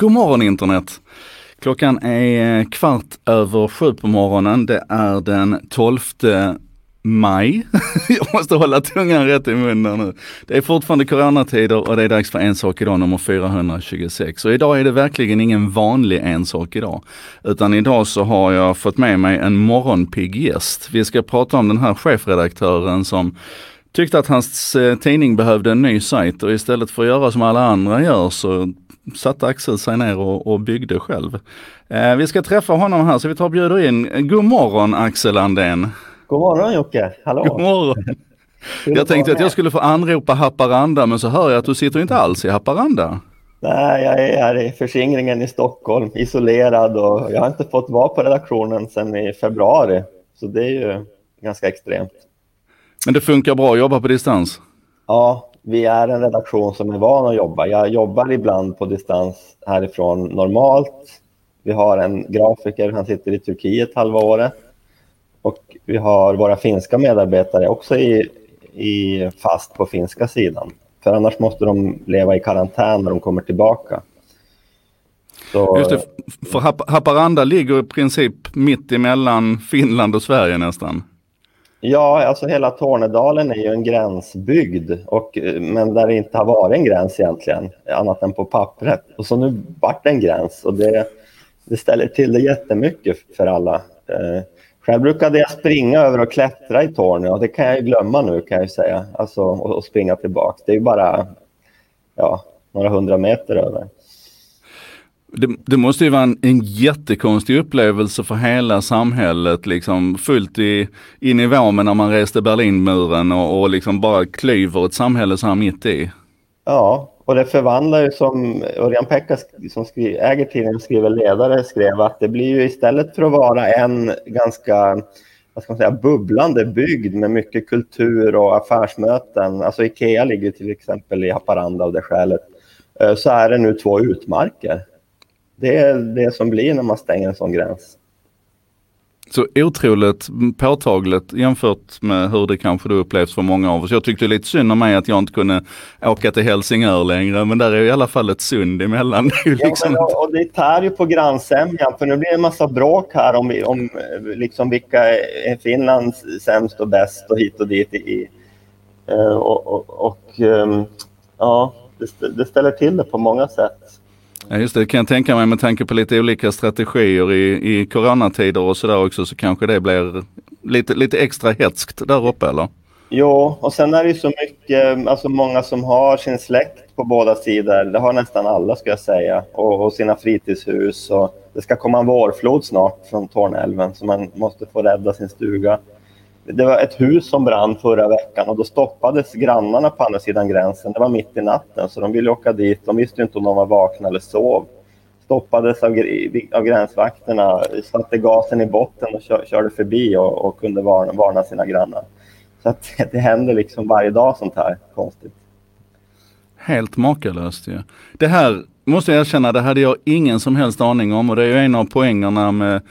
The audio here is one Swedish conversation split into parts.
God morgon internet! Klockan är eh, kvart över sju på morgonen. Det är den 12 maj. Jag måste hålla tungan rätt i munnen nu. Det är fortfarande coronatider och det är dags för En sak idag nummer 426. Och idag är det verkligen ingen vanlig En sak idag. Utan idag så har jag fått med mig en morgonpigg gäst. Vi ska prata om den här chefredaktören som tyckte att hans eh, tidning behövde en ny sajt och istället för att göra som alla andra gör så satte Axel sig ner och, och byggde själv. Eh, vi ska träffa honom här så vi tar och bjuder in. God morgon Axel Andén. God morgon Jocke, hallå! God morgon! Jag tänkte att jag skulle få anropa Haparanda men så hör jag att du sitter inte alls i Haparanda. Nej, jag är här i förskingringen i Stockholm, isolerad och jag har inte fått vara på redaktionen sedan i februari. Så det är ju ganska extremt. Men det funkar bra att jobba på distans? Ja, vi är en redaktion som är van att jobba. Jag jobbar ibland på distans härifrån normalt. Vi har en grafiker, han sitter i Turkiet halva året. Och vi har våra finska medarbetare också i, i fast på finska sidan. För annars måste de leva i karantän när de kommer tillbaka. Så... Just det, för Haparanda ligger i princip mitt emellan Finland och Sverige nästan. Ja, alltså hela Tornedalen är ju en gränsbygd, och, eh, men där det inte har varit en gräns egentligen, annat än på pappret. Och så nu vart det en gräns och det, det ställer till det jättemycket för alla. Eh, själv brukade jag springa över och klättra i Torneå och det kan jag glömma nu kan jag säga, alltså, och, och springa tillbaka. Det är ju bara ja, några hundra meter över. Det, det, måste ju vara en, en jättekonstig upplevelse för hela samhället, liksom fullt i, i nivå med när man reste Berlinmuren och, och liksom bara klyver ett samhälle så här mitt i. Ja, och det förvandlar ju som Örjan Pekka som skri, äger tidningen och skriver ledare skrev att det blir ju istället för att vara en ganska vad ska man säga, bubblande bygd med mycket kultur och affärsmöten. Alltså Ikea ligger till exempel i Haparanda av det skälet. Eh, så är det nu två utmarker det är det som blir när man stänger en sån gräns. Så otroligt påtagligt jämfört med hur det kanske då upplevs för många av oss. Jag tyckte lite synd om mig att jag inte kunde åka till Helsingör längre, men där är i alla fall ett sund emellan. Det liksom... ja, men, och det tär ju på grannsämjan, för nu blir det en massa bråk här om, om liksom vilka är Finlands sämst och bäst och hit och dit. I, eh, och, och, och ehm, ja, det, det ställer till det på många sätt. Ja just det, kan jag tänka mig med tanke på lite olika strategier i, i coronatider och sådär också så kanske det blir lite, lite extra hetskt där uppe eller? Jo, och sen är det ju så mycket, alltså många som har sin släkt på båda sidor, det har nästan alla ska jag säga, och, och sina fritidshus. Och det ska komma en vårflod snart från Tornälven så man måste få rädda sin stuga det var ett hus som brann förra veckan och då stoppades grannarna på andra sidan gränsen. Det var mitt i natten så de ville åka dit. De visste inte om de var vakna eller sov. Stoppades av, av gränsvakterna, satte gasen i botten och kör, körde förbi och, och kunde varna, varna, sina grannar. Så att det, det händer liksom varje dag sånt här konstigt. Helt makalöst ju. Ja. Det här måste jag erkänna, det hade jag ingen som helst aning om och det är ju en av poängerna med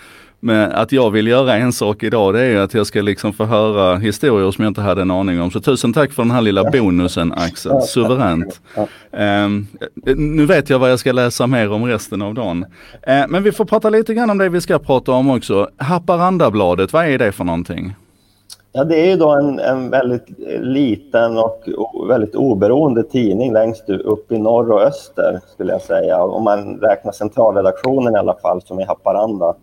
men att jag vill göra en sak idag det är att jag ska liksom få höra historier som jag inte hade en aning om. Så tusen tack för den här lilla bonusen Axel, suveränt. Um, nu vet jag vad jag ska läsa mer om resten av dagen. Uh, men vi får prata lite grann om det vi ska prata om också. Haparandabladet, vad är det för någonting? Ja, det är ju då en, en väldigt liten och väldigt oberoende tidning längst upp i norr och öster skulle jag säga. Om man räknar centralredaktionen i alla fall som är Haparanda.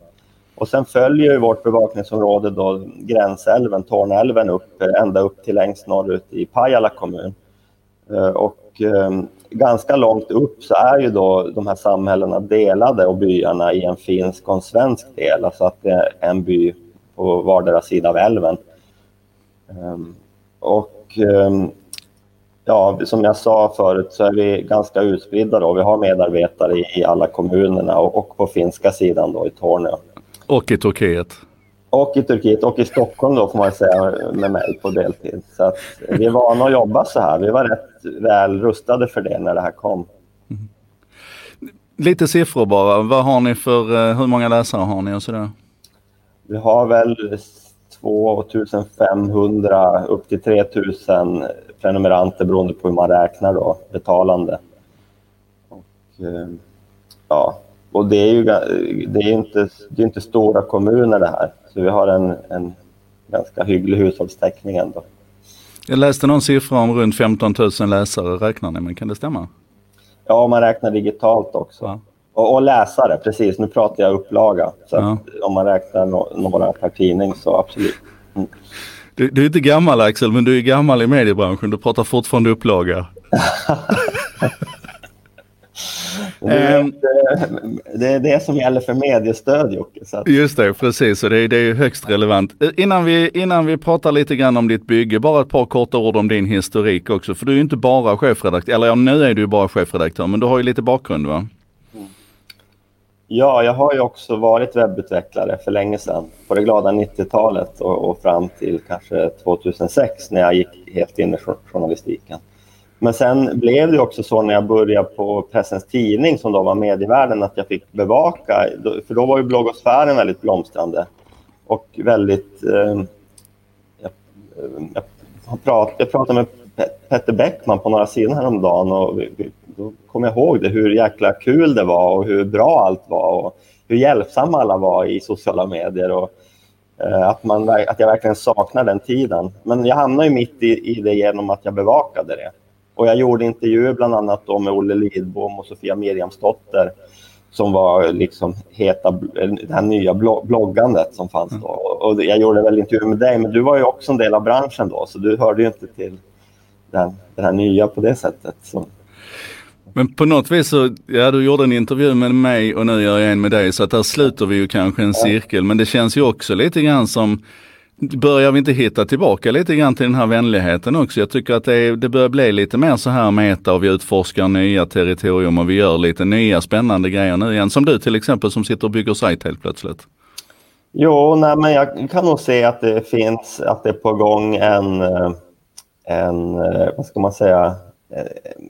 Och sen följer ju vårt bevakningsområde då gränsälven, Tornälven, upp, ända upp till längst norrut i Pajala kommun. Eh, och ehm, ganska långt upp så är ju då de här samhällena delade och byarna i en finsk och en svensk del, alltså att det är en by på vardera sida av älven. Ehm, och ehm, ja, som jag sa förut så är vi ganska utspridda då. Vi har medarbetare i alla kommunerna och, och på finska sidan då i Torneå. Och i Turkiet. Och i Turkiet och i Stockholm då får man säga med mig på deltid. Så vi är vana att jobba så här. Vi var rätt väl rustade för det när det här kom. Mm. Lite siffror bara. Vad har ni för, eh, hur många läsare har ni och sådär? Vi har väl 2500 upp till 3000 prenumeranter beroende på hur man räknar då, betalande. Och, eh, ja, och det är ju det är inte, det är inte stora kommuner det här. Så vi har en, en ganska hygglig hushållstäckning ändå. Jag läste någon siffra om runt 15 000 läsare räknar ni men kan det stämma? Ja, man räknar digitalt också. Ja. Och, och, läsare, precis. Nu pratar jag upplaga. Så ja. om man räknar no några per tidning så absolut. Mm. Du, du, är inte gammal Axel, men du är gammal i mediebranschen. Du pratar fortfarande upplaga. Ehm. det, är det som gäller för mediestöd Jocke. Att... Just det, precis. Och det, det är högst relevant. Eh, innan vi, innan vi pratar lite grann om ditt bygge, bara ett par korta ord om din historik också. För du är ju inte bara chefredaktör, eller ja, nu är du bara chefredaktör, men du har ju lite bakgrund va? Ja, jag har ju också varit webbutvecklare för länge sedan, på det glada 90-talet och, och, fram till kanske 2006 när jag gick helt in i journalistiken. Men sen blev det också så när jag började på Pressens Tidning, som då var medievärlden, att jag fick bevaka, för då var ju bloggosfären väldigt blomstrande och väldigt... Eh, jag, jag, prat, jag pratade med Petter Bäckman på några sidor häromdagen och vi, då kom jag ihåg det, hur jäkla kul det var och hur bra allt var och hur hjälpsamma alla var i sociala medier. Och, eh, att, man, att jag verkligen saknar den tiden. Men jag hamnade ju mitt i, i det genom att jag bevakade det. Och jag gjorde intervjuer bland annat då med Olle Lidbom och Sofia Miriamsdotter som var liksom heta, det här nya bloggandet som fanns då. Och jag gjorde väl intervjuer med dig, men du var ju också en del av branschen då, så du hörde ju inte till den, den här nya på det sättet. Så. Men på något vis så, ja du gjorde en intervju med mig och nu gör jag en med dig så att där sluter vi ju kanske en cirkel. Men det känns ju också lite grann som, börjar vi inte hitta tillbaka lite grann till den här vänligheten också? Jag tycker att det, är, det börjar bli lite mer så här meta och vi utforskar nya territorium och vi gör lite nya spännande grejer nu igen. Som du till exempel som sitter och bygger sajt helt plötsligt. Jo, nej, men jag kan nog se att det finns, att det är på gång en, en vad ska man säga,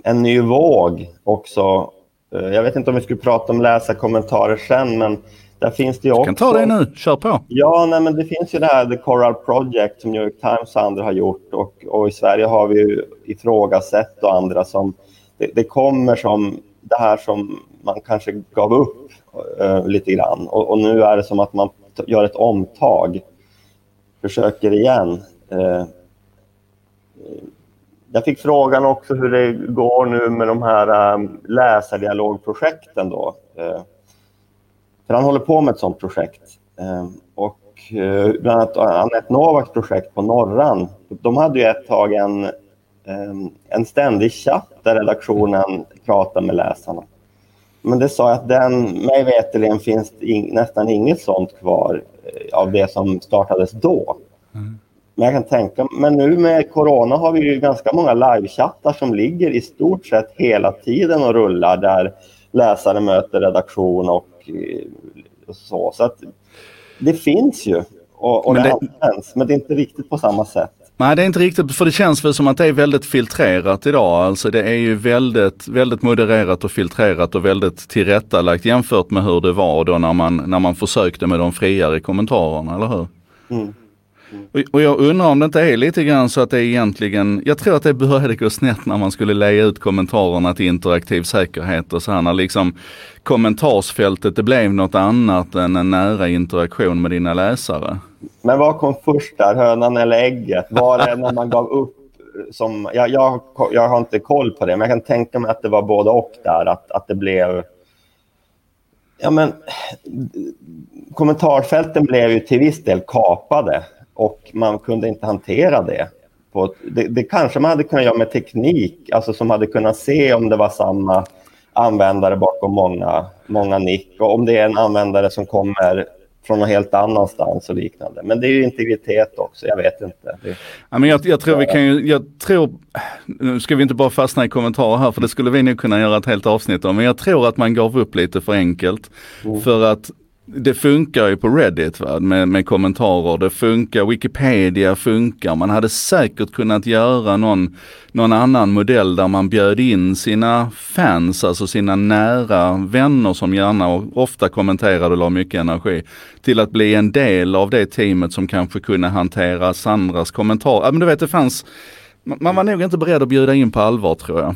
en ny våg också. Jag vet inte om vi skulle prata om läsarkommentarer sen, men där finns det ju också... Jag kan ta det nu, kör på. Ja, nej, men det finns ju det här The Coral Project som New York Times och andra har gjort och, och i Sverige har vi ju ifrågasätt och andra som... Det, det, kommer som det här som man kanske gav upp uh, lite grann och, och, nu är det som att man gör ett omtag, försöker igen. Uh, jag fick frågan också hur det går nu med de här um, läsardialogprojekten då. Uh, för han håller på med ett sådant projekt. Ehm, och eh, bland annat Anette Novaks projekt på Norran, de hade ju ett tag en, ehm, en ständig chatt där redaktionen pratar med läsarna. Men det sa jag att den, mig veterligen finns in, nästan inget sånt kvar eh, av det som startades då. Mm. Men jag kan tänka, men nu med corona har vi ju ganska många livechattar som ligger i stort sett hela tiden och rullar där läsare möter redaktion och, eh, och så. Så att det finns ju och, och men det, det används, men det är inte riktigt på samma sätt. Nej, det är inte riktigt, för det känns väl som att det är väldigt filtrerat idag. Alltså det är ju väldigt, väldigt modererat och filtrerat och väldigt tillrättalagt jämfört med hur det var då när man, när man försökte med de friare kommentarerna, eller hur? Mm. Och, jag undrar om det inte är lite grann så att det egentligen, jag tror att det började gå snett när man skulle lägga ut kommentarerna till interaktiv säkerhet och så här när liksom kommentarsfältet det blev något annat än en nära interaktion med dina läsare. Men vad kom först där, hönan eller ägget? Var det när man gav upp? Som, jag, jag, jag har inte koll på det, men jag kan tänka mig att det var både och där, att, att det blev Ja, men kommentarfälten blev ju till viss del kapade och man kunde inte hantera det. Det, det, kanske man hade kunnat göra med teknik, alltså som hade kunnat se om det var samma användare bakom många, många nick och om det är en användare som kommer från någon helt annanstans och liknande. Men det är ju integritet också, jag vet inte. Det... Ja, men jag, jag, tror vi kan ju, jag tror, nu ska vi inte bara fastna i kommentarer här för det skulle vi nog kunna göra ett helt avsnitt om, men jag tror att man gav upp lite för enkelt. Mm. För att det funkar ju på Reddit va? Med, med kommentarer, det funkar, Wikipedia funkar. Man hade säkert kunnat göra någon, någon annan modell där man bjöd in sina fans, alltså sina nära vänner som gärna och ofta kommenterade och la mycket energi, till att bli en del av det teamet som kanske kunde hantera Sandras kommentarer. Ja, men du vet, det fanns, man var nog inte beredd att bjuda in på allvar tror jag.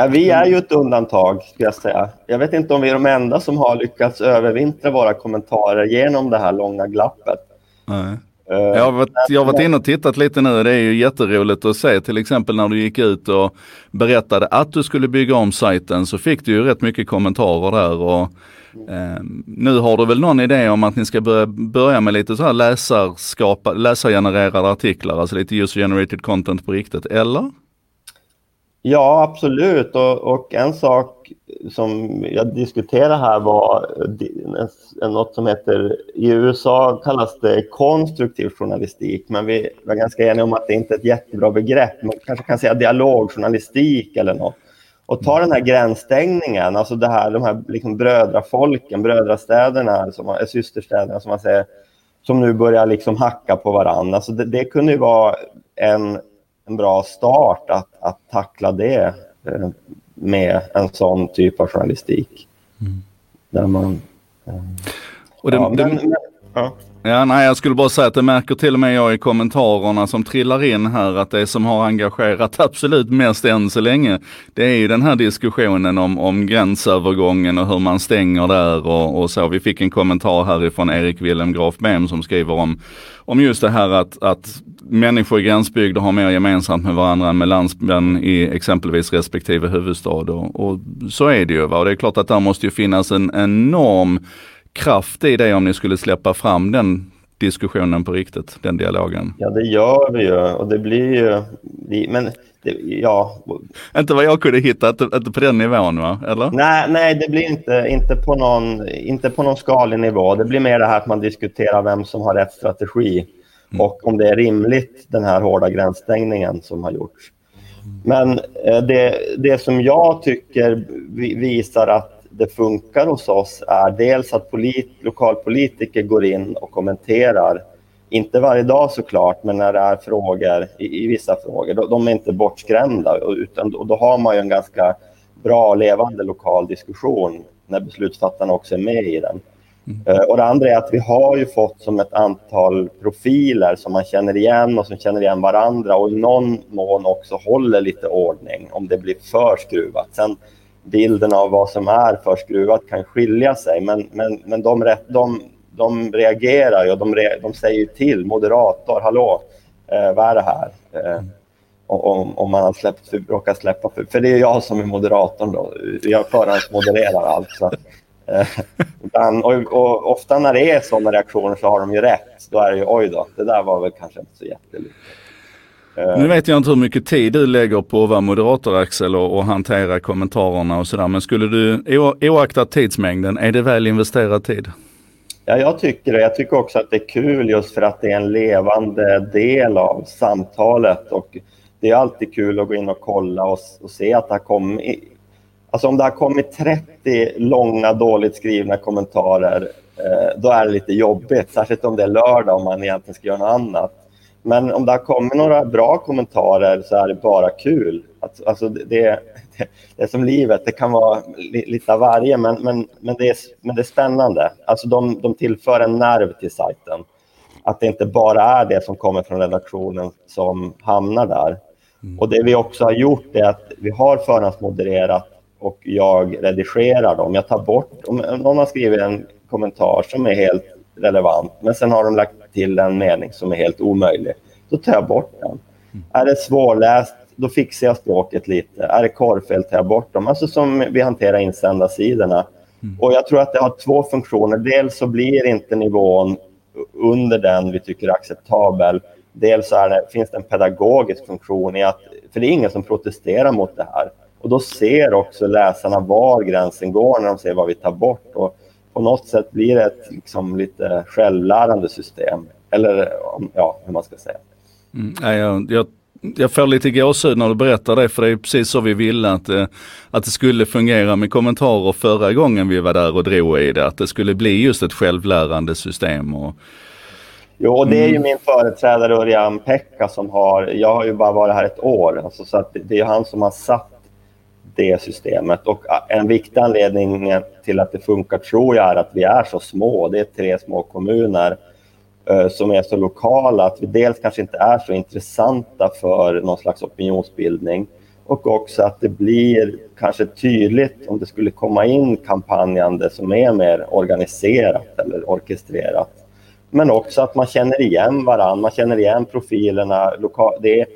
Ja, vi är ju ett undantag, skulle jag säga. Jag vet inte om vi är de enda som har lyckats övervintra våra kommentarer genom det här långa glappet. Nej. Uh, jag, har varit, jag har varit inne och tittat lite nu. Det är ju jätteroligt att se till exempel när du gick ut och berättade att du skulle bygga om sajten så fick du ju rätt mycket kommentarer där. Och, eh, nu har du väl någon idé om att ni ska börja, börja med lite så här läsarskapa, läsargenererade artiklar, alltså lite user generated content på riktigt, eller? Ja, absolut. Och, och, en sak som jag diskuterade här var något som heter, i USA kallas det konstruktiv journalistik, men vi var ganska eniga om att det inte är ett jättebra begrepp. Man kanske kan säga dialogjournalistik eller något. Och ta den här gränsstängningen, alltså det här, de här liksom brödrafolken, brödrastäderna, som, eh, systerstäderna som man säger, som nu börjar liksom hacka på varandra. Alltså det, det kunde ju vara en en bra start att, att tackla det eh, med en sån typ av journalistik. Mm. Där man... Eh, och det, ja, men, men, ja. Ja, nej, jag skulle bara säga att det märker till och med jag i kommentarerna som trillar in här att det som har engagerat absolut mest än så länge, det är ju den här diskussionen om, om gränsövergången och hur man stänger där och, och så. Vi fick en kommentar härifrån Erik Willem Graf Bem som skriver om, om just det här att, att människor i gränsbygder har mer gemensamt med varandra än med landsmän i exempelvis respektive huvudstad. Och, och så är det ju. Va? Och det är klart att där måste ju finnas en enorm kraft i det om ni skulle släppa fram den diskussionen på riktigt, den dialogen? Ja, det gör vi ju och det blir ju, men det, ja. Inte vad jag kunde hitta, inte, inte på den nivån va? Eller? Nej, nej det blir inte, inte, på någon, inte på någon skalig nivå. Det blir mer det här att man diskuterar vem som har rätt strategi mm. och om det är rimligt, den här hårda gränsstängningen som har gjorts. Men eh, det, det som jag tycker visar att det funkar hos oss är dels att polit, lokalpolitiker går in och kommenterar. Inte varje dag såklart, men när det är frågor, i, i vissa frågor, då, de är inte bortskrämda. Utan, och då har man ju en ganska bra levande lokal diskussion när beslutsfattarna också är med i den. Mm. Eh, och det andra är att vi har ju fått som ett antal profiler som man känner igen och som känner igen varandra och i någon mån också håller lite ordning om det blir för skruvat. Sen, bilden av vad som är för skruvat kan skilja sig. Men, men, men de, de, de reagerar ju och de, re, de säger till moderator, hallå, eh, vad är det här? Eh, om, om man har släppt, råkar släppa, för, för det är jag som är moderatorn då. Jag förhandsmodererar allt. Så, eh, och, och, ofta när det är sådana reaktioner så har de ju rätt. Då är det ju oj då, det där var väl kanske inte så jättelyckat. Nu vet jag inte hur mycket tid du lägger på att vara moderator Axel och, och hantera kommentarerna och sådär. Men skulle du, oaktat tidsmängden, är det väl investerad tid? Ja, jag tycker det. Jag tycker också att det är kul just för att det är en levande del av samtalet. Och det är alltid kul att gå in och kolla och, och se att det har kommit... Alltså om det har kommit 30 långa, dåligt skrivna kommentarer, eh, då är det lite jobbigt. Särskilt om det är lördag och man egentligen ska göra något annat. Men om det har kommit några bra kommentarer så är det bara kul. Alltså det, det, det är som livet, det kan vara lite av varje, men, men, men, det, är, men det är spännande. Alltså de, de tillför en nerv till sajten. Att det inte bara är det som kommer från redaktionen som hamnar där. Mm. Och Det vi också har gjort är att vi har förhandsmodererat och jag redigerar dem. Jag tar bort, om någon har skrivit en kommentar som är helt relevant, men sen har de lagt till en mening som är helt omöjlig. Då tar jag bort den. Mm. Är det svårläst, då fixar jag språket lite. Är det korrfel tar jag bort dem. Alltså som vi hanterar insändarsidorna. Mm. Och jag tror att det har två funktioner. Dels så blir inte nivån under den vi tycker är acceptabel. Dels är det, finns det en pedagogisk funktion i att, för det är ingen som protesterar mot det här. Och då ser också läsarna var gränsen går när de ser vad vi tar bort. Och på något sätt blir det ett liksom, lite självlärande system. Eller ja, hur man ska säga. Mm, jag, jag, jag får lite gåshud när du berättar det, för det är precis så vi ville att, eh, att det skulle fungera med kommentarer förra gången vi var där och drog i det. Att det skulle bli just ett självlärande system. Och, Jo, och det är ju mm. min företrädare Örjan Pekka som har, jag har ju bara varit här ett år, alltså, så det är han som har satt det systemet. Och en viktig anledning till att det funkar tror jag är att vi är så små. Det är tre små kommuner eh, som är så lokala att vi dels kanske inte är så intressanta för någon slags opinionsbildning och också att det blir kanske tydligt om det skulle komma in kampanjande som är mer organiserat eller orkestrerat. Men också att man känner igen varandra, man känner igen profilerna. Det är,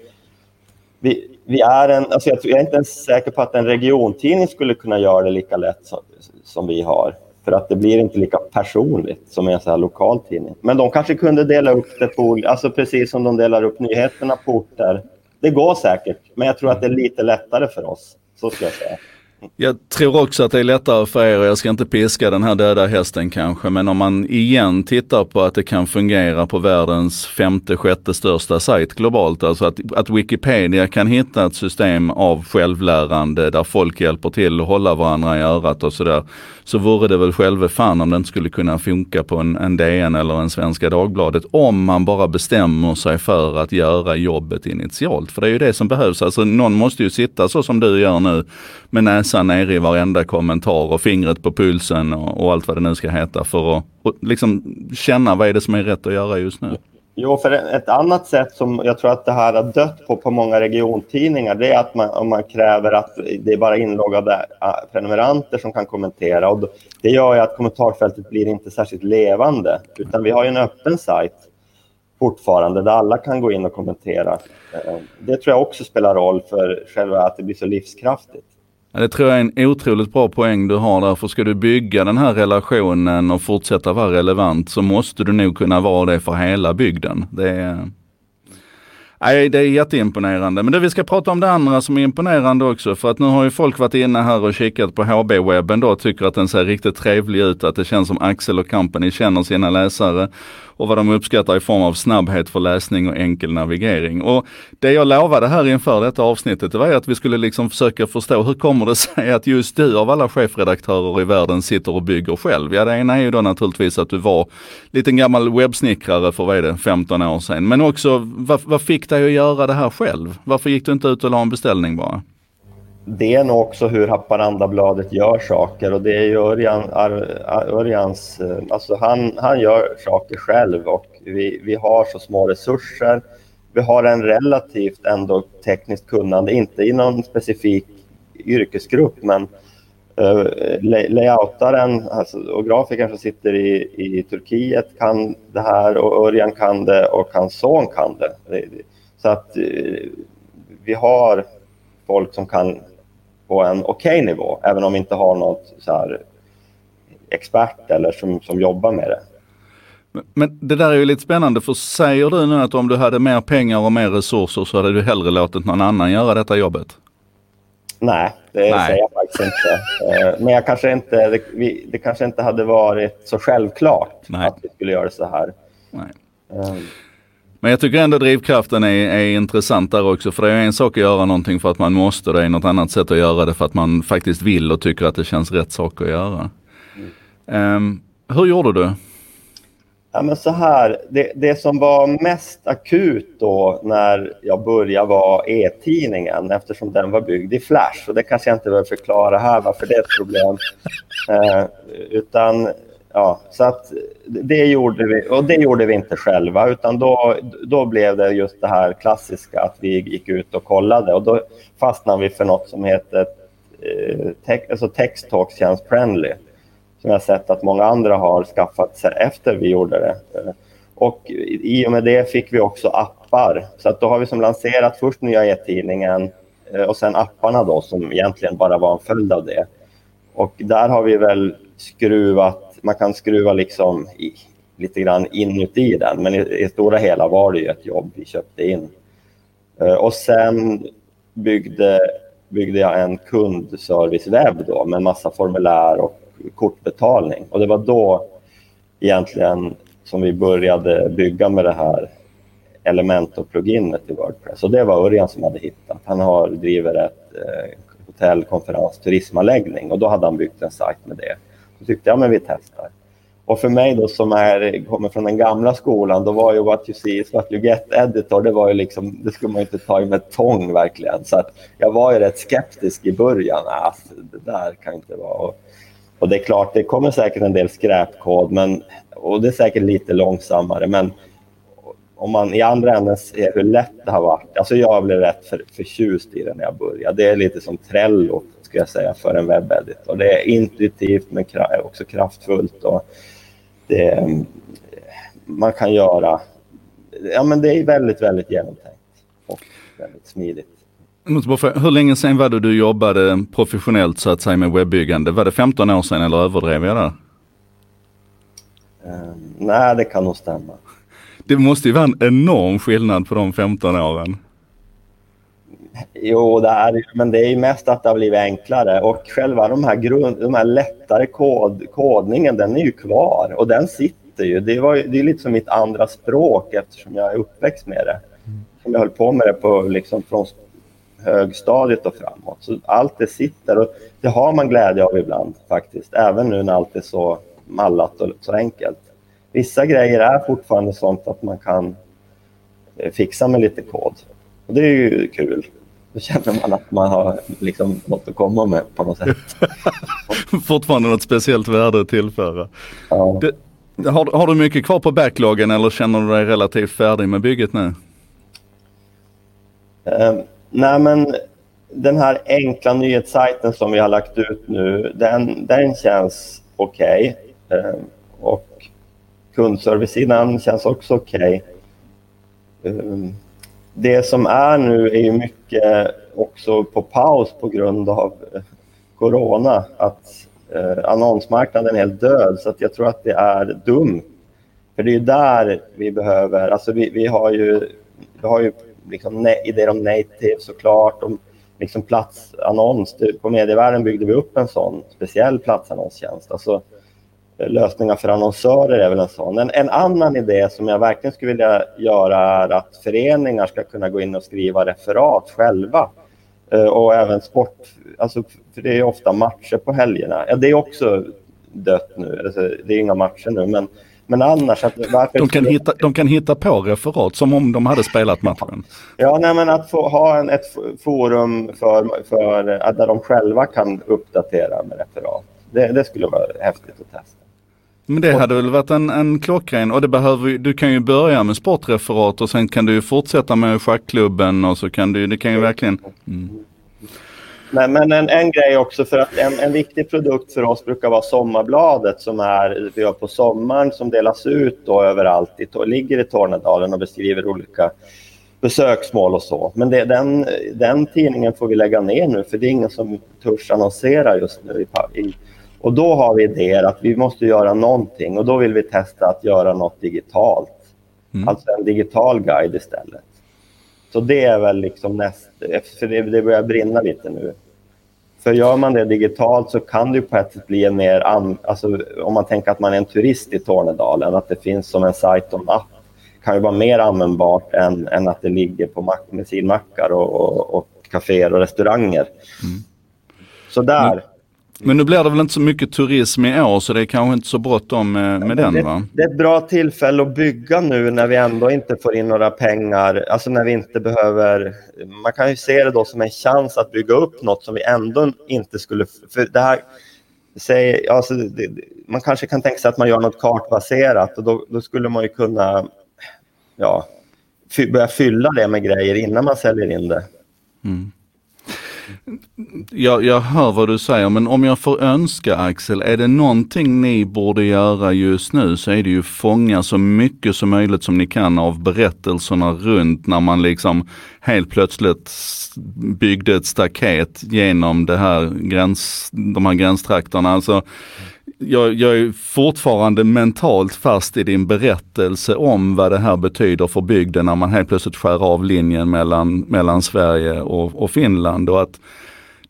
vi, vi är en, alltså jag, är inte ens säker på att en regiontidning skulle kunna göra det lika lätt som, som vi har. För att det blir inte lika personligt som en så här lokal tidning. Men de kanske kunde dela upp det på, alltså precis som de delar upp nyheterna på orter. Det går säkert, men jag tror att det är lite lättare för oss. Så ska jag säga. Jag tror också att det är lättare för er, och jag ska inte piska den här döda hästen kanske, men om man igen tittar på att det kan fungera på världens femte, sjätte största sajt globalt, alltså att, att Wikipedia kan hitta ett system av självlärande där folk hjälper till att hålla varandra i örat och sådär, så vore det väl själva fan om det inte skulle kunna funka på en, en DN eller en Svenska Dagbladet, om man bara bestämmer sig för att göra jobbet initialt. För det är ju det som behövs, alltså någon måste ju sitta så som du gör nu med näsan nere i varenda kommentar och fingret på pulsen och, och allt vad det nu ska heta för att och liksom känna vad är det som är rätt att göra just nu. Jo, för ett annat sätt som jag tror att det här har dött på på många regiontidningar, det är att man, om man kräver att det är bara inloggade äh, prenumeranter som kan kommentera. Och det gör ju att kommentarfältet blir inte särskilt levande, utan vi har ju en öppen sajt fortfarande där alla kan gå in och kommentera. Äh, det tror jag också spelar roll för själva att det blir så livskraftigt. Ja, det tror jag är en otroligt bra poäng du har där, för ska du bygga den här relationen och fortsätta vara relevant så måste du nog kunna vara det för hela bygden. Det är, Nej, det är jätteimponerande. Men du, vi ska prata om det andra som är imponerande också. För att nu har ju folk varit inne här och kikat på HB-webben då och tycker att den ser riktigt trevlig ut. Att det känns som Axel och Company känner sina läsare och vad de uppskattar i form av snabbhet för läsning och enkel navigering. Och det jag lovade här inför detta avsnittet, det var ju att vi skulle liksom försöka förstå hur kommer det sig att just du av alla chefredaktörer i världen sitter och bygger själv? Ja, det ena är ju då naturligtvis att du var liten gammal webbsnickrare för vad är det, 15 år sedan. Men också, vad, vad fick dig att göra det här själv? Varför gick du inte ut och la en beställning bara? Det är nog också hur Haparandabladet gör saker och det är ju Örjan, Örjans, eh, alltså han, han gör saker själv och vi, vi har så små resurser. Vi har en relativt ändå tekniskt kunnande, inte i någon specifik yrkesgrupp men uh, layoutaren alltså, och grafikern som sitter i, i Turkiet kan det här och Örjan kan det och hans son kan det. Så att uh, vi har folk som kan på en okej okay nivå, även om vi inte har något så här expert eller som, som jobbar med det. Men, men det där är ju lite spännande, för säger du nu att om du hade mer pengar och mer resurser så hade du hellre låtit någon annan göra detta jobbet? Nej, det Nej. säger jag faktiskt inte. Eh, men jag kanske inte, det, vi, det kanske inte hade varit så självklart Nej. att vi skulle göra så här. Nej. Um. Men jag tycker ändå drivkraften är, är intressant där också. För det är en sak att göra någonting för att man måste. Det är något annat sätt att göra det för att man faktiskt vill och tycker att det känns rätt sak att göra. Mm. Um, hur gjorde du? Ja, men så här, det, det som var mest akut då när jag började var e-tidningen eftersom den var byggd i Flash. Och det kanske jag inte behöver förklara här varför det är ett problem. Eh, utan Ja, så att det gjorde vi och det gjorde vi inte själva utan då, då blev det just det här klassiska att vi gick ut och kollade och då fastnade vi för något som heter eh, tech, alltså Text Talks Tjänst Friendly som jag sett att många andra har skaffat sig efter vi gjorde det. Eh, och i och med det fick vi också appar. Så att då har vi som lanserat först nya e-tidningen eh, och sen apparna då som egentligen bara var en följd av det. Och där har vi väl skruvat man kan skruva liksom i, lite grann inuti den, men i, i stora hela var det ju ett jobb vi köpte in. Uh, och sen byggde, byggde jag en kundservicewebb då med massa formulär och kortbetalning. Och det var då egentligen som vi började bygga med det här Elementor-pluginet i Wordpress. Och det var Örjan som hade hittat. Han har driver ett eh, hotell, konferens, turismanläggning och då hade han byggt en sajt med det. Så tyckte jag, men vi testar. Och för mig då som är, kommer från den gamla skolan, då var ju What you see is what you get editor, det var ju liksom, det skulle man inte ta i med tång verkligen. Så att jag var ju rätt skeptisk i början. Äh, alltså, det där kan inte vara... Och, och det är klart, det kommer säkert en del skräpkod, men, och det är säkert lite långsammare, men om man i andra änden ser hur lätt det har varit. Alltså jag blev rätt för, förtjust i det när jag började. Det är lite som Trello, ska jag säga, för en webbeditor. Det är intuitivt men också kraftfullt. Och det, man kan göra... Ja, men det är väldigt, väldigt genomtänkt och väldigt smidigt. Hur länge sedan var det du jobbade professionellt så att säga med webbyggande? Var det 15 år sedan eller överdrev jag där? Uh, nej, det kan nog stämma. Det måste ju vara en enorm skillnad på de 15 åren. Jo, det är men det är ju mest att det har blivit enklare och själva de här, grund, de här lättare kod, kodningen, den är ju kvar och den sitter ju. Det, var, det är lite som mitt andra språk eftersom jag är uppväxt med det. Som jag höll på med det på, liksom, från högstadiet och framåt. Så allt det sitter och det har man glädje av ibland faktiskt, även nu när allt är så mallat och så enkelt. Vissa grejer är fortfarande sånt att man kan eh, fixa med lite kod. Och det är ju kul. Då känner man att man har liksom något att komma med på något sätt. fortfarande något speciellt värde att tillföra. Ja. Det, har, har, du mycket kvar på backloggen eller känner du dig relativt färdig med bygget nu? Um, nej men den här enkla nyhetssajten som vi har lagt ut nu, den, den känns okej. Okay. Um, och kundservicesidan känns också okej. Okay. Um, det som är nu är ju mycket också på paus på grund av eh, corona. Att eh, annonsmarknaden är helt död, så att jag tror att det är dumt. För det är ju där vi behöver, alltså vi, vi har ju, vi har ju liksom idéer om native såklart, om liksom platsannons. På Medievärlden byggde vi upp en sån speciell platsannonstjänst. Alltså, lösningar för annonsörer är väl en sån. En, en, annan idé som jag verkligen skulle vilja göra är att föreningar ska kunna gå in och skriva referat själva. Uh, och även sport, alltså, för det är ofta matcher på helgerna. Ja, det är också dött nu, alltså, det är inga matcher nu, men, men annars... Att, de, kan hitta, de kan hitta på referat som om de hade spelat matchen. Ja, nej, men att få ha en, ett forum för, för, där de själva kan uppdatera med referat. Det, det skulle vara häftigt att testa. Men det hade väl varit en, en klockren och det behöver du kan ju börja med sportreferat och sen kan du fortsätta med schackklubben och så kan du, det kan ju verkligen... Mm. Men, men en, en grej också för att en, en viktig produkt för oss brukar vara Sommarbladet som är, vi har på sommaren som delas ut då överallt, i, ligger i Tornedalen och beskriver olika besöksmål och så. Men det, den, den tidningen får vi lägga ner nu för det är ingen som törs annonsera just nu i, i och då har vi idéer att vi måste göra någonting och då vill vi testa att göra något digitalt. Mm. Alltså en digital guide istället. Så det är väl liksom näst, för det, det börjar brinna lite nu. För gör man det digitalt så kan det på ett sätt bli en mer, alltså om man tänker att man är en turist i Tornedalen, att det finns som en sajt och en app kan ju vara mer användbart än, än att det ligger på mack, bensinmackar och, och, och kaféer och restauranger. Mm. Så där. Men nu blir det väl inte så mycket turism i år så det är kanske inte så bråttom med, med den det, va? Det är ett bra tillfälle att bygga nu när vi ändå inte får in några pengar. Alltså när vi inte behöver... Man kan ju se det då som en chans att bygga upp något som vi ändå inte skulle... För det här, säg, alltså, det, man kanske kan tänka sig att man gör något kartbaserat och då, då skulle man ju kunna ja, börja fylla det med grejer innan man säljer in det. Mm. Jag, jag hör vad du säger men om jag får önska Axel, är det någonting ni borde göra just nu så är det ju fånga så mycket som möjligt som ni kan av berättelserna runt när man liksom helt plötsligt byggde ett staket genom det här gräns, de här gränstrakterna. Alltså, jag, jag, är fortfarande mentalt fast i din berättelse om vad det här betyder för bygden när man helt plötsligt skär av linjen mellan, mellan Sverige och, och Finland. Och att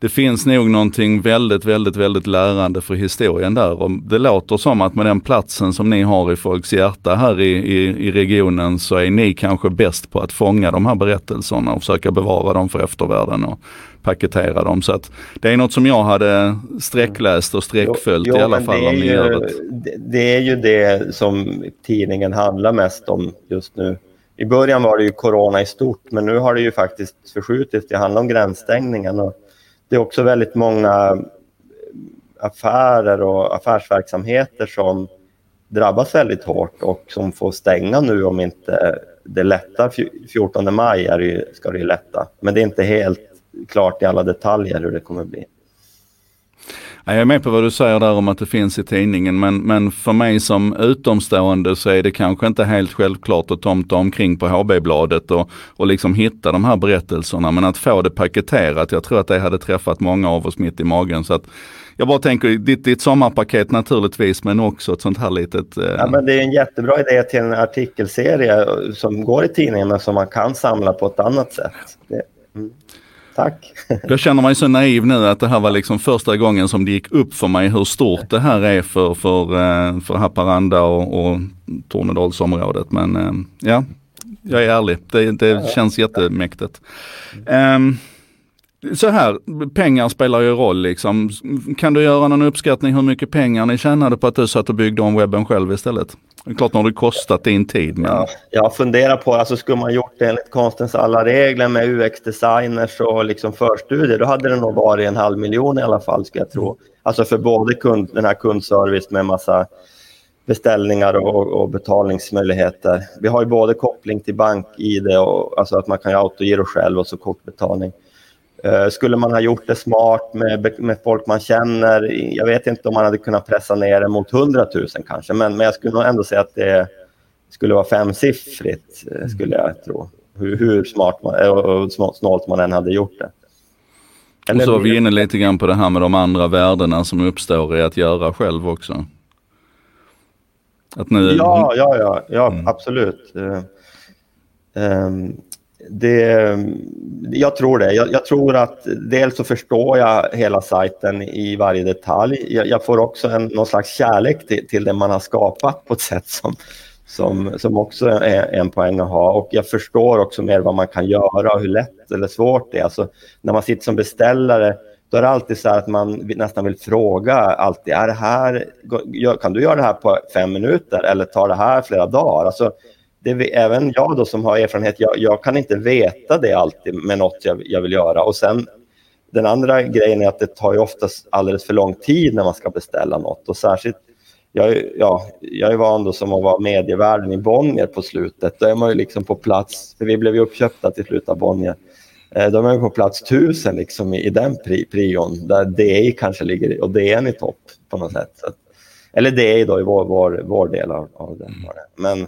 det finns nog någonting väldigt, väldigt, väldigt lärande för historien där. Och det låter som att med den platsen som ni har i folks hjärta här i, i, i regionen så är ni kanske bäst på att fånga de här berättelserna och försöka bevara dem för eftervärlden och paketera dem. Så att det är något som jag hade sträckläst och sträckföljt jo, jo, i alla fall. Det är, ju, det, det är ju det som tidningen handlar mest om just nu. I början var det ju corona i stort, men nu har det ju faktiskt förskjutits. Det handlar om gränsstängningen. Och det är också väldigt många eh, affärer och affärsverksamheter som drabbas väldigt hårt och som får stänga nu om inte det lättar 14 maj är det ju, ska det ju lätta. Men det är inte helt klart i alla detaljer hur det kommer bli. Jag är med på vad du säger där om att det finns i tidningen men, men för mig som utomstående så är det kanske inte helt självklart att tomta omkring på HB-bladet och, och liksom hitta de här berättelserna. Men att få det paketerat, jag tror att det hade träffat många av oss mitt i magen. Så att jag bara tänker, ditt, ditt sommarpaket naturligtvis men också ett sånt här litet... Eh... Ja, men det är en jättebra idé till en artikelserie som går i tidningen men som man kan samla på ett annat sätt. Det, mm. Tack. Jag känner mig så naiv nu att det här var liksom första gången som det gick upp för mig hur stort det här är för, för, eh, för Haparanda och, och Tornedalsområdet. Men eh, ja, jag är ärlig. Det, det känns jättemäktigt. Um, så här, pengar spelar ju roll liksom. Kan du göra någon uppskattning hur mycket pengar ni tjänade på att du satt och byggde om webben själv istället? Det är klart, nu har det kostat din tid. Men... Ja, jag funderar på, alltså skulle man gjort det enligt konstens alla regler med UX-designers och liksom förstudier, då hade det nog varit en halv miljon i alla fall, ska jag tro. Alltså för både kund, den här kundservice med massa beställningar och, och, betalningsmöjligheter. Vi har ju både koppling till bank-id, och, alltså att man kan autogiro själv och så kortbetalning. Uh, skulle man ha gjort det smart med, med folk man känner, jag vet inte om man hade kunnat pressa ner det mot 100 000 kanske, men, men jag skulle nog ändå säga att det skulle vara femsiffrigt, eh, skulle jag tro. Hur, hur smart man, och snålt man än hade gjort det. Eller och så var vi inne lite grann på det här med de andra värdena som uppstår i att göra själv också. Att nu... Ja, ja, ja, ja mm. absolut. Um, det, jag tror det. Jag, jag, tror att dels så förstår jag hela sajten i varje detalj. Jag, jag får också en, någon slags kärlek till, till det man har skapat på ett sätt som, som, som också är en poäng att ha. Och jag förstår också mer vad man kan göra och hur lätt eller svårt det är. Alltså, när man sitter som beställare då är det alltid så att man nästan vill fråga alltid, är det här, kan du göra det här på fem minuter eller tar det här flera dagar? Alltså, det, även jag då som har erfarenhet, jag, jag, kan inte veta det alltid med något jag, jag, vill göra. Och sen den andra grejen är att det tar ju oftast alldeles för lång tid när man ska beställa något. Och särskilt, jag, ja, jag är van då som att vara medievärden i Bonnier på slutet. Då är man ju liksom på plats, för vi blev ju uppköpta till slut av Bonnier. Eh, då är man på plats tusen liksom i, i den pri, prion, där DI kanske ligger och DN i topp på något sätt. Så, eller DI då i vår, vår, vår del av, av det. Men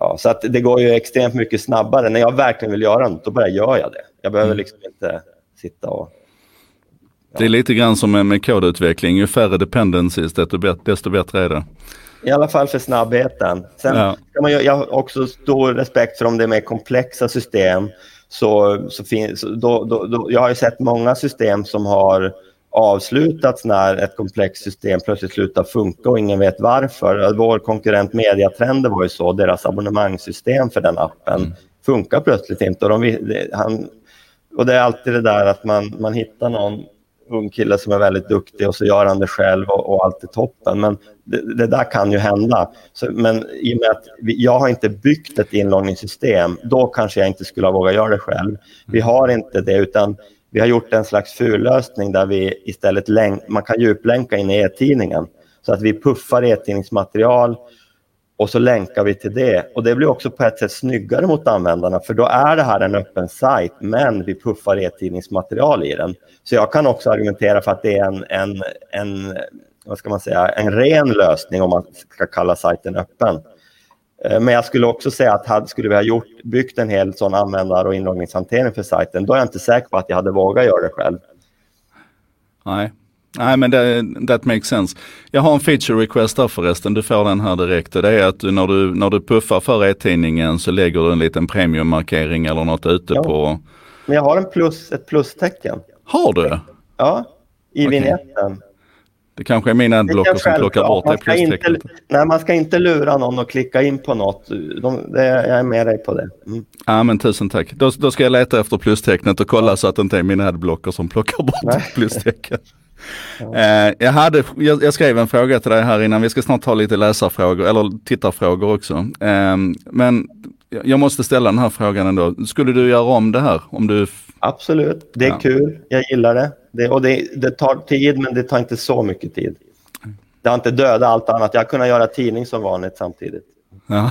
Ja, så att det går ju extremt mycket snabbare. När jag verkligen vill göra något, då bara gör jag det. Jag behöver mm. liksom inte sitta och... Ja. Det är lite grann som med kodutveckling. Ju färre dependencies, desto, desto bättre är det. I alla fall för snabbheten. Sen ja. man, jag har också stor respekt för om det är mer komplexa system. Så, så finns, då, då, då, jag har ju sett många system som har avslutats när ett komplext system plötsligt slutar funka och ingen vet varför. Vår konkurrent Mediatrender var ju så, deras abonnemangssystem för den appen mm. funkar plötsligt inte. Och, de, han, och det är alltid det där att man, man hittar någon ung kille som är väldigt duktig och så gör han det själv och, och allt är toppen. Men det, det där kan ju hända. Så, men i och med att vi, jag har inte byggt ett inloggningssystem, då kanske jag inte skulle ha vågat göra det själv. Vi har inte det, utan vi har gjort en slags fullösning där vi istället man kan djuplänka in i e-tidningen så att vi puffar e-tidningsmaterial och så länkar vi till det. Och Det blir också på ett sätt snyggare mot användarna för då är det här en öppen sajt men vi puffar e-tidningsmaterial i den. Så jag kan också argumentera för att det är en, en, en, vad ska man säga, en ren lösning om man ska kalla sajten öppen. Eh, men jag skulle också säga att hade, skulle vi ha gjort, byggt en hel sån användar och inloggningshantering för sajten, då är jag inte säker på att jag hade vågat göra det själv. Nej, Nej men det, that makes sense. Jag har en feature request där förresten, du får den här direkt. Det är att du, när, du, när du puffar för e-tidningen så lägger du en liten premiummarkering eller något ute ja. på... Men jag har en plus, ett plustecken. Har du? Ja, i okay. vignetten. Det kanske är min adblocker som plockar bort det plustecknet. Nej, man ska inte lura någon och klicka in på något. De, det, jag är med dig på det. Mm. Ja, men tusen tack. Då, då, ska jag leta efter plustecknet och kolla så att det inte är min adblocker som plockar bort plustecken. Ja. Eh, jag, hade, jag, jag, skrev en fråga till dig här innan, vi ska snart ta lite läsarfrågor eller tittarfrågor också. Eh, men jag måste ställa den här frågan ändå. Skulle du göra om det här? Om du... Absolut, det är ja. kul. Jag gillar det det och det, det, tar tid, men det tar inte så mycket tid. Det har inte dödat allt annat. Jag har kunnat göra tidning som vanligt samtidigt. Ja.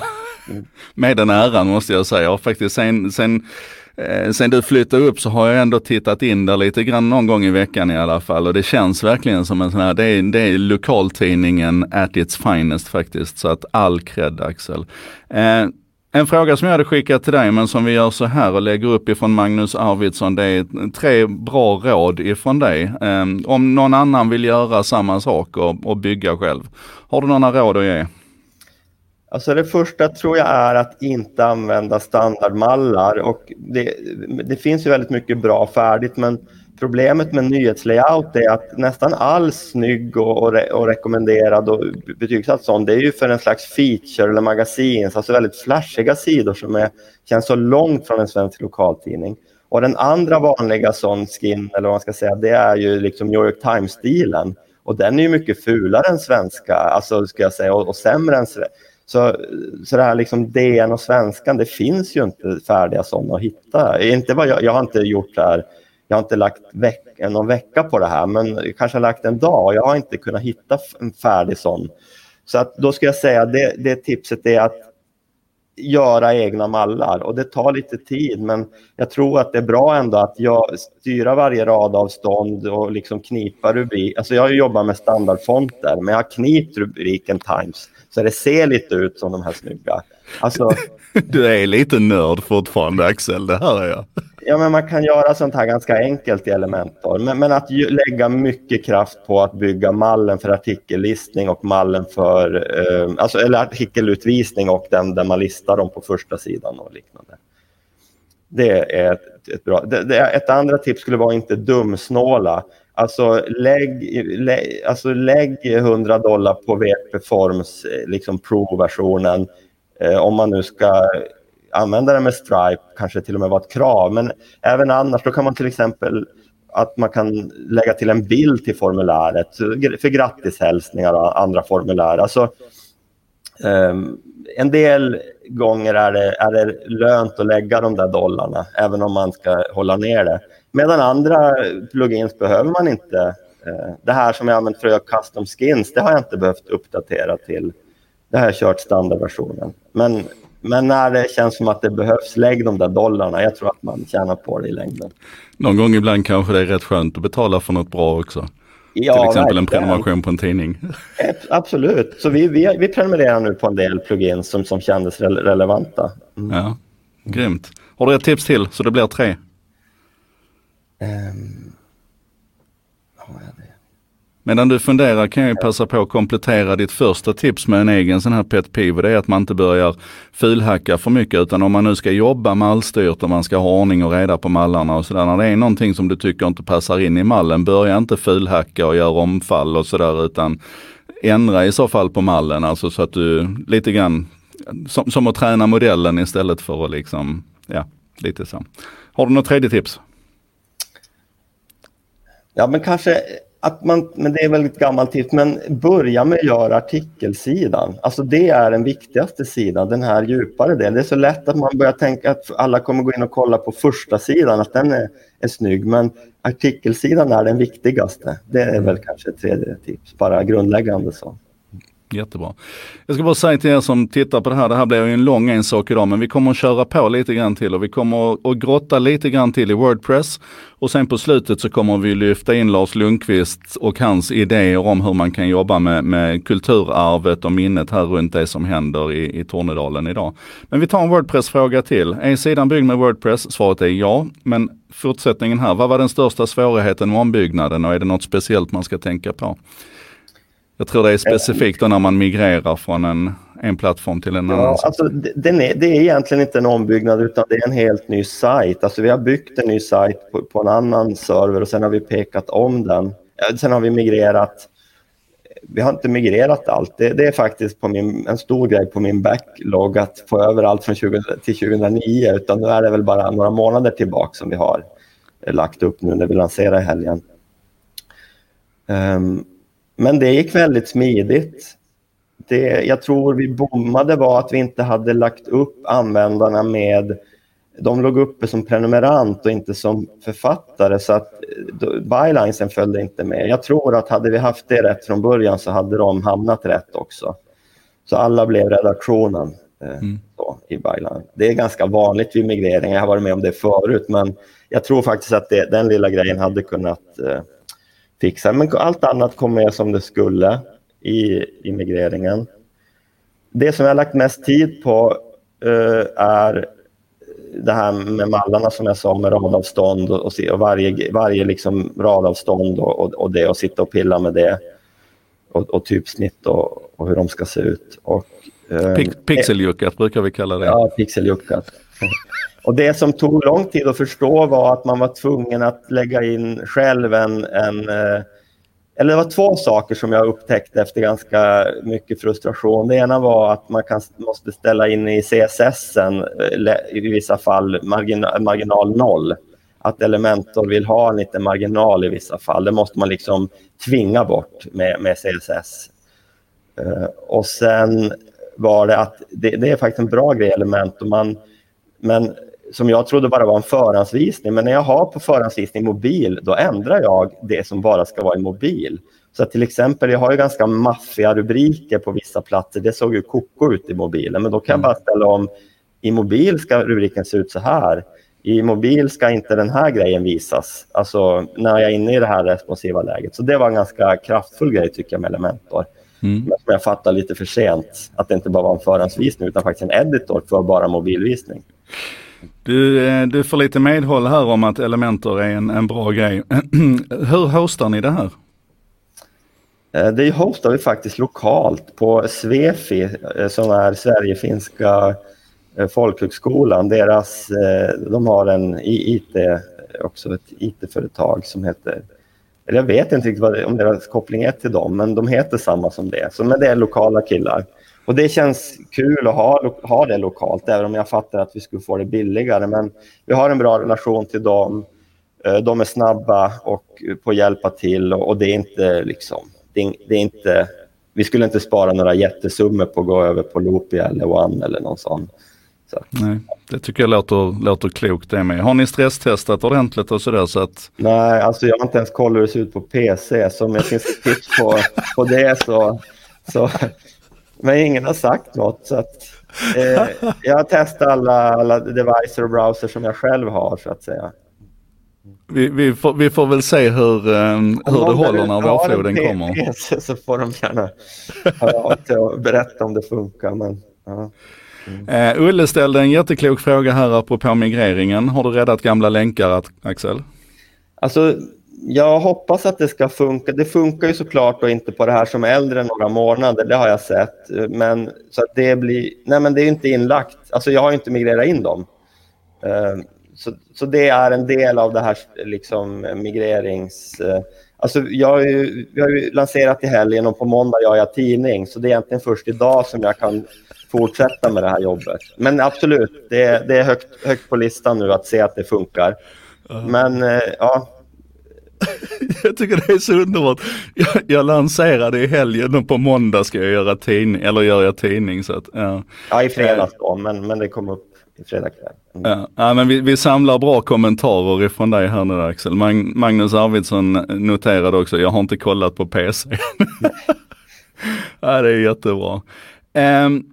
Med den äran måste jag säga. Och faktiskt sen, sen Eh, sen du flyttade upp så har jag ändå tittat in där lite grann någon gång i veckan i alla fall och det känns verkligen som en sån här, det är, det är lokaltidningen at its finest faktiskt. Så att all cred Axel. Eh, en fråga som jag hade skickat till dig men som vi gör så här och lägger upp ifrån Magnus Arvidsson. Det är tre bra råd ifrån dig. Um, om någon annan vill göra samma sak och, och bygga själv. Har du några råd att ge? Alltså det första tror jag är att inte använda standardmallar. Och det, det finns ju väldigt mycket bra färdigt men problemet med nyhetslayout är att nästan all snygg och, och, re, och rekommenderad och betygsatt sån, det är ju för en slags feature eller magasin, alltså väldigt flashiga sidor som är, känns så långt från en svensk lokaltidning. Och den andra vanliga sån skin, eller vad man ska säga, det är ju liksom New York Times-stilen. Och den är ju mycket fulare än svenska, alltså ska jag säga, och, och sämre än så, så det här liksom DN och svenskan, det finns ju inte färdiga sådana att hitta. Inte vad jag, jag har inte gjort det här, jag har inte lagt veck, någon vecka på det här, men kanske lagt en dag och jag har inte kunnat hitta en färdig sån. Så att då ska jag säga det, det tipset är att göra egna mallar och det tar lite tid men jag tror att det är bra ändå att jag styra varje radavstånd och liksom knipa rubrik. Alltså jag har jobbat med standardfonter men jag har knipt rubriken Times så det ser lite ut som de här snygga. Alltså, du är lite nörd fortfarande Axel, det här är jag. Ja, men man kan göra sånt här ganska enkelt i Elementor. Men, men att ju, lägga mycket kraft på att bygga mallen för artikellistning och mallen för, eh, alltså, eller artikelutvisning och den där man listar dem på första sidan och liknande. Det är ett, ett bra. Det, det, ett andra tips skulle vara inte dumsnåla. Alltså lägg, lägg, alltså lägg 100 dollar på VP Forms eh, liksom Pro-versionen Eh, om man nu ska använda det med Stripe, kanske till och med vara ett krav. Men även annars, då kan man till exempel att man kan lägga till en bild till formuläret för grattishälsningar och andra formulär. Alltså, ehm, en del gånger är det, är det lönt att lägga de där dollarna, även om man ska hålla ner det. Medan andra plugins behöver man inte. Eh, det här som jag använt för att göra custom skins, det har jag inte behövt uppdatera till. Det har jag kört standardversionen. Men, men när det känns som att det behövs, lägg de där dollarna. Jag tror att man tjänar på det i längden. Någon gång ibland kanske det är rätt skönt att betala för något bra också. Ja, till exempel verkligen. en prenumeration på en tidning. Absolut, så vi, vi, vi prenumererar nu på en del plugins som, som kändes re relevanta. Mm. Ja, Grymt. Har du ett tips till så det blir tre? Um, Medan du funderar kan jag ju passa på att komplettera ditt första tips med en egen sån här pet peeve. Det är att man inte börjar fulhacka för mycket utan om man nu ska jobba mallstyrt och man ska ha ordning och reda på mallarna och sådär. När det är någonting som du tycker inte passar in i mallen, börja inte fulhacka och göra omfall och sådär utan ändra i så fall på mallen. Alltså så att du lite grann som, som att träna modellen istället för att liksom, ja, lite så. Har du något tredje tips? Ja, men kanske att man, men det är väl ett gammalt tips, men börja med att göra artikelsidan. Alltså det är den viktigaste sidan, den här djupare delen. Det är så lätt att man börjar tänka att alla kommer gå in och kolla på första sidan, att den är, är snygg, men artikelsidan är den viktigaste. Det är väl kanske ett tredje tips, bara grundläggande så. Jättebra. Jag ska bara säga till er som tittar på det här, det här blir ju en lång en sak idag, men vi kommer att köra på lite grann till och vi kommer att grotta lite grann till i Wordpress. Och sen på slutet så kommer vi lyfta in Lars Lundqvist och hans idéer om hur man kan jobba med, med kulturarvet och minnet här runt det som händer i, i Tornedalen idag. Men vi tar en Wordpress-fråga till. Är sidan byggd med Wordpress? Svaret är ja, men fortsättningen här. Vad var den största svårigheten med ombyggnaden och är det något speciellt man ska tänka på? Jag tror det är specifikt när man migrerar från en, en plattform till en ja, annan. Alltså, den är, det är egentligen inte en ombyggnad utan det är en helt ny sajt. Alltså, vi har byggt en ny sajt på, på, en annan server och sen har vi pekat om den. Sen har vi migrerat. Vi har inte migrerat allt. Det, det är faktiskt på min, en stor grej på min backlog att få över allt från 20, till 2009 utan nu är det väl bara några månader tillbaka som vi har lagt upp nu när vi lanserar i helgen. Um, men det gick väldigt smidigt. Det jag tror vi bommade var att vi inte hade lagt upp användarna med... De låg uppe som prenumerant och inte som författare så att bylinesen följde inte med. Jag tror att hade vi haft det rätt från början så hade de hamnat rätt också. Så alla blev redaktionen. Mm. så, i Baylan. Det är ganska vanligt vid migrering. Jag har varit med om det förut, men jag tror faktiskt att det, den lilla grejen hade kunnat eh, fixa. Men allt annat kom med som det skulle i, i migreringen. Det som jag har lagt mest tid på eh, är det här med mallarna som jag sa med radavstånd och, och, varje, varje liksom radavstånd och, och, och det och sitta och pilla med det och, och typsnitt och, och hur de ska se ut. Och, eh, pixeljuckat brukar vi kalla det. Ja, pixeljuckat och det som tog lång tid att förstå var att man var tvungen att lägga in själv en, en eh, eller det var två saker som jag upptäckte efter ganska mycket frustration. Det ena var att man kan, måste ställa in i CSS eh, i vissa fall marginal, marginal noll. Att Elementor vill ha en liten marginal i vissa fall. Det måste man liksom tvinga bort med, med CSS. Eh, och sen var det att det, det, är faktiskt en bra grej Elementor. Man, men som jag trodde bara var en förhandsvisning. Men när jag har på förhandsvisning mobil, då ändrar jag det som bara ska vara i mobil. Så till exempel, jag har ju ganska maffiga rubriker på vissa platser. Det såg ju koko ut i mobilen, men då kan jag bara ställa om. I mobil ska rubriken se ut så här. I mobil ska inte den här grejen visas, alltså när jag är inne i det här responsiva läget. Så det var en ganska kraftfull grej tycker jag med Elementor. Mm. Men som jag fattade lite för sent, att det inte bara var en förhandsvisning utan faktiskt en editor för bara mobilvisning. Du, eh, du får lite medhåll här om att Elementor är en, en bra grej. Hur hostar ni det här? Eh, det hostar vi faktiskt lokalt på Svefi eh, som är Sverigefinska folkhögskolan. Deras, de har en IT, också ett IT-företag som heter eller jag vet inte riktigt det, om deras koppling är till dem, men de heter samma som det. Så, men det är lokala killar. Och det känns kul att ha, ha det lokalt, även om jag fattar att vi skulle få det billigare. Men vi har en bra relation till dem. Eh, de är snabba och på att hjälpa till och, det är inte liksom, det är, det är, inte, vi skulle inte spara några jättesummor på att gå över på Loopy eller One eller någon sån. Så. Nej, det tycker jag låter, låter klokt det med. Har ni stresstestat ordentligt och sådär så att... Nej, alltså jag har inte ens kollat hur det ser ut på PC, så om det finns tips på, på det så, så men ingen har sagt något. Så att, eh, jag har testat alla, alla devices och browser som jag själv har så att säga. Vi, vi, får, vi får väl se hur, um, hur det håller när vårfloden kommer. Så får de gärna höra och berätta om det funkar. Men, ja. Mm. Uh, Ulle ställde en jätteklok fråga här apropå migreringen. Har du räddat gamla länkar Axel? Alltså jag hoppas att det ska funka. Det funkar ju såklart och inte på det här som är äldre än några månader, det har jag sett. Men så att det blir, nej men det är inte inlagt. Alltså jag har inte migrerat in dem. Uh, så, så det är en del av det här liksom migrerings... Uh, alltså jag har ju, vi har ju lanserat i helgen och på måndag gör jag tidning, så det är egentligen först idag som jag kan fortsätta med det här jobbet. Men absolut, det, det är högt, högt på listan nu att se att det funkar. Men uh, ja, jag tycker det är så underbart. Jag, jag lanserade i helgen och på måndag ska jag göra tidning, eller gör jag tidning. Så att, ja. ja, i fredags då, men, men det kom upp i fredag kväll. Mm. Ja, ja, men vi, vi, samlar bra kommentarer ifrån dig här nu Axel. Mag, Magnus Arvidsson noterade också, jag har inte kollat på PC. ja, det är jättebra. Um,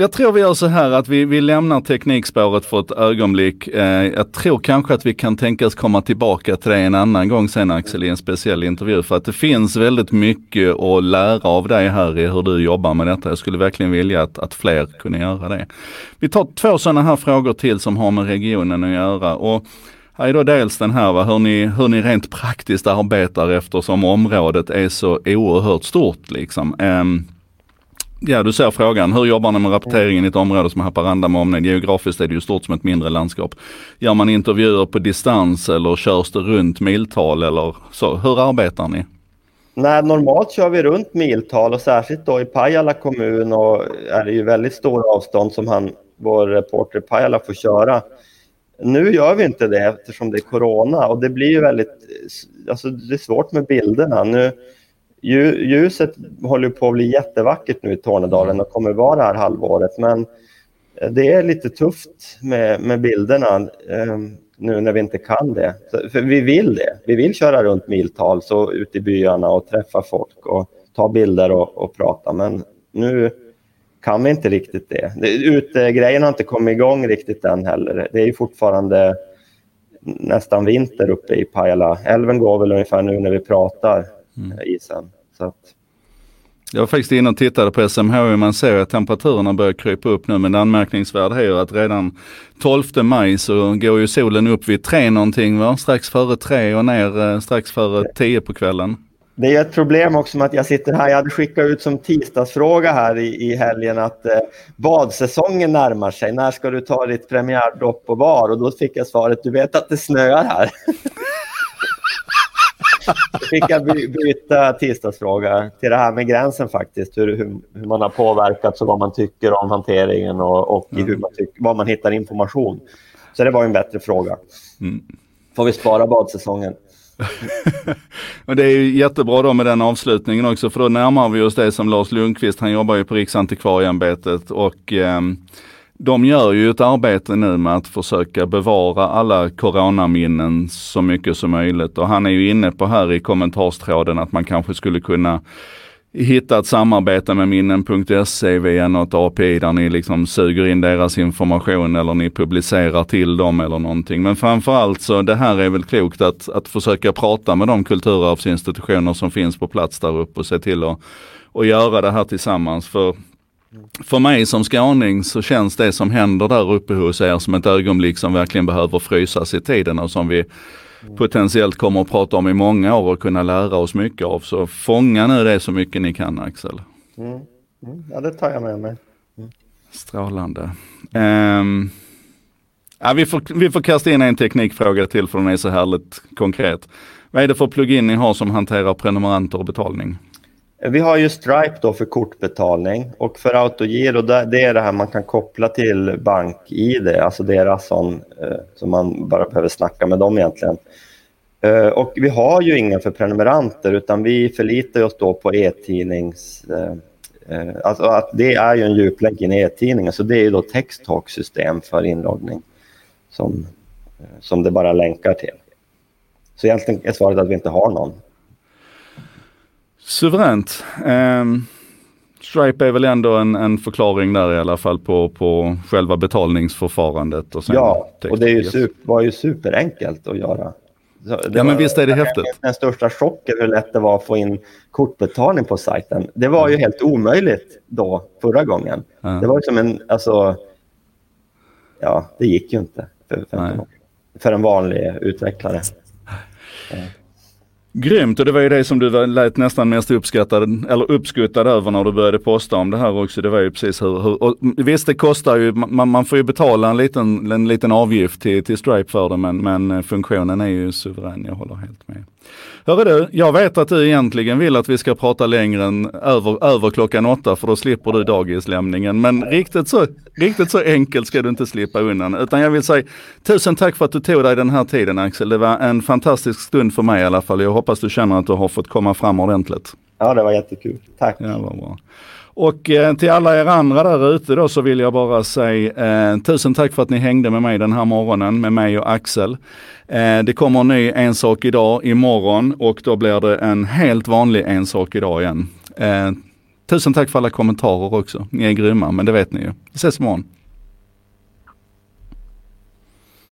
jag tror vi gör så här att vi, vi lämnar teknikspåret för ett ögonblick. Eh, jag tror kanske att vi kan tänkas komma tillbaka till det en annan gång sen Axel i en speciell intervju. För att det finns väldigt mycket att lära av dig här i hur du jobbar med detta. Jag skulle verkligen vilja att, att fler kunde göra det. Vi tar två sådana här frågor till som har med regionen att göra. Och här är då dels den här, va, hur, ni, hur ni rent praktiskt arbetar eftersom området är så oerhört stort. Liksom. Eh, Ja, du ser frågan. Hur jobbar ni med rapporteringen i ett område som Haparanda med omnejd? Geografiskt är det ju stort som ett mindre landskap. Gör man intervjuer på distans eller körs det runt miltal eller så? Hur arbetar ni? Nej, normalt kör vi runt miltal och särskilt då i Pajala kommun och är det ju väldigt stora avstånd som han, vår reporter i Pajala får köra. Nu gör vi inte det eftersom det är corona och det blir ju väldigt, alltså det är svårt med bilderna. Nu, Ljuset håller på att bli jättevackert nu i Tornedalen och kommer vara det här halvåret. Men eh, det är lite tufft med, med bilderna eh, nu när vi inte kan det. För vi vill det. Vi vill köra runt miltal så ut i byarna och träffa folk och ta bilder och, och prata. Men nu, kan vi inte riktigt det. Utegrejen har inte kommit igång riktigt än heller. Det är ju fortfarande nästan vinter uppe i Pajala. Älven går väl ungefär nu när vi pratar, mm. isen. Så att... Jag var faktiskt inne och tittade på SMHI man ser att temperaturerna börjar krypa upp nu men det anmärkningsvärda är ju att redan 12 maj så går ju solen upp vid tre någonting va? Strax före tre och ner eh, strax före tio på kvällen. Det är ett problem också med att jag sitter här. Jag hade skickat ut som tisdagsfråga här i, i helgen att eh, badsäsongen närmar sig. När ska du ta ditt premiärdopp och var? Och då fick jag svaret, du vet att det snöar här. Fick jag by byta tisdagsfråga till det här med gränsen faktiskt. Hur, hur, hur man har påverkats och vad man tycker om hanteringen och, och mm. hur man var man hittar information. Så det var en bättre fråga. Mm. Får vi spara badsäsongen? och det är ju jättebra då med den avslutningen också för då närmar vi oss det som Lars Lundqvist, han jobbar ju på Riksantikvarieämbetet och eh, de gör ju ett arbete nu med att försöka bevara alla coronaminnen så mycket som möjligt och han är ju inne på här i kommentarstråden att man kanske skulle kunna hitta ett samarbete med minnen.se via något API där ni liksom suger in deras information eller ni publicerar till dem eller någonting. Men framförallt så det här är väl klokt att, att försöka prata med de kulturarvsinstitutioner som finns på plats där uppe och se till att och göra det här tillsammans. För för mig som skåning så känns det som händer där uppe hos er som ett ögonblick som verkligen behöver frysas i tiden och som vi potentiellt kommer att prata om i många år och kunna lära oss mycket av. Så fånga nu det så mycket ni kan Axel. Mm. Mm. Ja, det tar jag med mig. Mm. Strålande. Um, ja, vi, får, vi får kasta in en teknikfråga till för den är så härligt konkret. Vad är det för plugin ni har som hanterar prenumeranter och betalning? Vi har ju Stripe då för kortbetalning och för autogiro det är det här man kan koppla till bank-id, alltså deras sån eh, som man bara behöver snacka med dem egentligen. Eh, och vi har ju ingen för prenumeranter utan vi förlitar oss då på e-tidnings... Eh, alltså att det är ju en djuplänk i e-tidningen, så det är ju då texttalk-system för inloggning som, som det bara länkar till. Så egentligen är svaret att vi inte har någon Suveränt. Um, Stripe är väl ändå en, en, förklaring där i alla fall på, på själva betalningsförfarandet. Och ja, och det är ju super, var ju superenkelt att göra. Det ja, men visst är det häftigt. Den största chocken hur lätt det var att få in kortbetalning på sajten. Det var ju helt omöjligt då, förra gången. Ja. Det var som en, alltså, ja, det gick ju inte för, för, för en vanlig utvecklare. Ja. Grymt och det var ju det som du lät nästan mest uppskattad, eller uppskuttad över när du började posta om det här också. Det var ju precis hur, hur och visst det kostar ju, man, man får ju betala en liten, en liten avgift till, till Stripe för det men, men eh, funktionen är ju suverän, jag håller helt med. Hörru du, jag vet att du egentligen vill att vi ska prata längre än över, över klockan åtta för då slipper du dagislämningen. Men riktigt så, riktigt så enkelt ska du inte slippa undan. Utan jag vill säga tusen tack för att du tog dig den här tiden Axel. Det var en fantastisk stund för mig i alla fall. Jag hoppas du känner att du har fått komma fram ordentligt. Ja, det var jättekul. Tack. Ja, vad bra. Och eh, till alla er andra där ute då så vill jag bara säga eh, tusen tack för att ni hängde med mig den här morgonen, med mig och Axel. Eh, det kommer en ny En sak idag imorgon och då blir det en helt vanlig En sak idag igen. Eh, tusen tack för alla kommentarer också. Ni är grymma, men det vet ni ju. Vi ses imorgon.